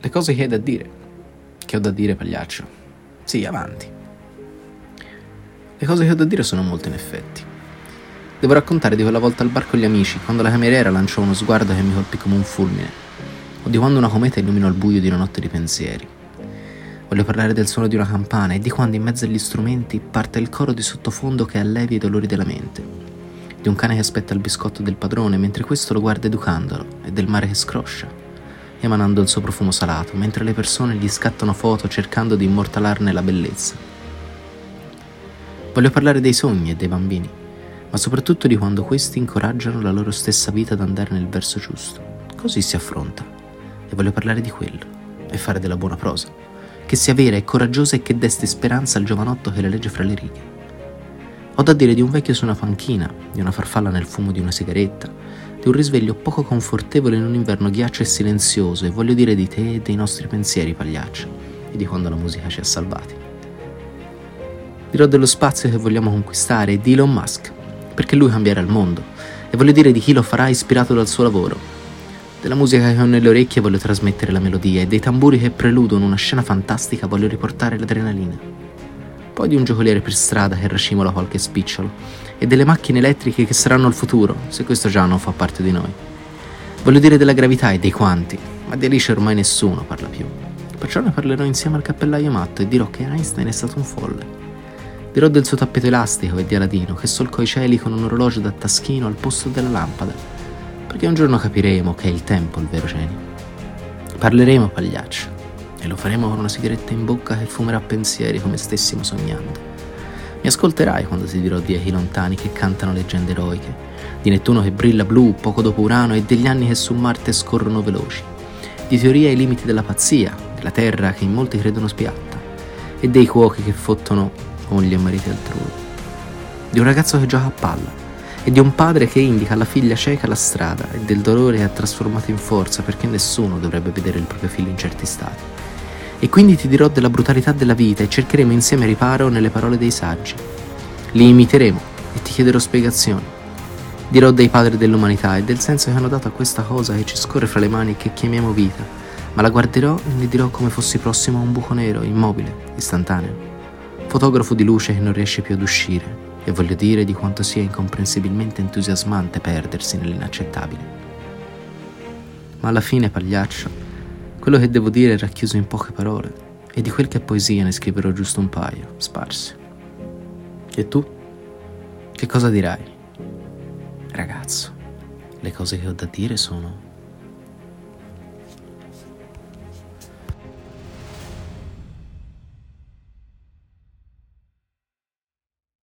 Le cose che hai da dire. Che ho da dire, pagliaccio. Sì, avanti. Le cose che ho da dire sono molte in effetti. Devo raccontare di quella volta al bar con gli amici, quando la cameriera lanciò uno sguardo che mi colpì come un fulmine, o di quando una cometa illuminò il buio di una notte di pensieri. Voglio parlare del suono di una campana e di quando in mezzo agli strumenti parte il coro di sottofondo che allevi i dolori della mente, di un cane che aspetta il biscotto del padrone mentre questo lo guarda educandolo e del mare che scroscia emanando il suo profumo salato, mentre le persone gli scattano foto cercando di immortalarne la bellezza. Voglio parlare dei sogni e dei bambini, ma soprattutto di quando questi incoraggiano la loro stessa vita ad andare nel verso giusto. Così si affronta. E voglio parlare di quello, e fare della buona prosa, che sia vera e coraggiosa e che desti speranza al giovanotto che le legge fra le righe. Ho da dire di un vecchio su una panchina, di una farfalla nel fumo di una sigaretta, di un risveglio poco confortevole in un inverno ghiaccio e silenzioso e voglio dire di te e dei nostri pensieri, pagliaccio, e di quando la musica ci ha salvati. Dirò dello spazio che vogliamo conquistare e di Elon Musk, perché lui cambierà il mondo, e voglio dire di chi lo farà ispirato dal suo lavoro. Della musica che ho nelle orecchie voglio trasmettere la melodia e dei tamburi che preludono una scena fantastica voglio riportare l'adrenalina poi di un giocoliere per strada che racimola qualche spicciolo, e delle macchine elettriche che saranno il futuro, se questo già non fa parte di noi. Voglio dire della gravità e dei quanti, ma di Alice ormai nessuno parla più. Perciò ne parlerò insieme al cappellaio matto e dirò che Einstein è stato un folle. Dirò del suo tappeto elastico e di Aladino che solcò i cieli con un orologio da taschino al posto della lampada, perché un giorno capiremo che è il tempo il vero genio. Parleremo, pagliaccio, e lo faremo con una sigaretta in bocca che fumerà pensieri come stessimo sognando. Mi ascolterai quando ti dirò di echi lontani che cantano leggende eroiche, di Nettuno che brilla blu poco dopo Urano e degli anni che su Marte scorrono veloci, di teorie ai limiti della pazzia, della terra che in molti credono spiatta, e dei cuochi che fottono mogli e mariti altrui, di un ragazzo che gioca a palla, e di un padre che indica alla figlia cieca la strada e del dolore che ha trasformato in forza perché nessuno dovrebbe vedere il proprio figlio in certi stati. E quindi ti dirò della brutalità della vita e cercheremo insieme riparo nelle parole dei saggi. Li imiteremo e ti chiederò spiegazioni. Dirò dei padri dell'umanità e del senso che hanno dato a questa cosa che ci scorre fra le mani e che chiamiamo vita, ma la guarderò e ne dirò come fossi prossimo a un buco nero, immobile, istantaneo. Fotografo di luce che non riesce più ad uscire, e voglio dire di quanto sia incomprensibilmente entusiasmante perdersi nell'inaccettabile. Ma alla fine, pagliaccio, quello che devo dire è racchiuso in poche parole e di quel che è poesia ne scriverò giusto un paio, sparsi. E tu? Che cosa dirai? Ragazzo, le cose che ho da dire sono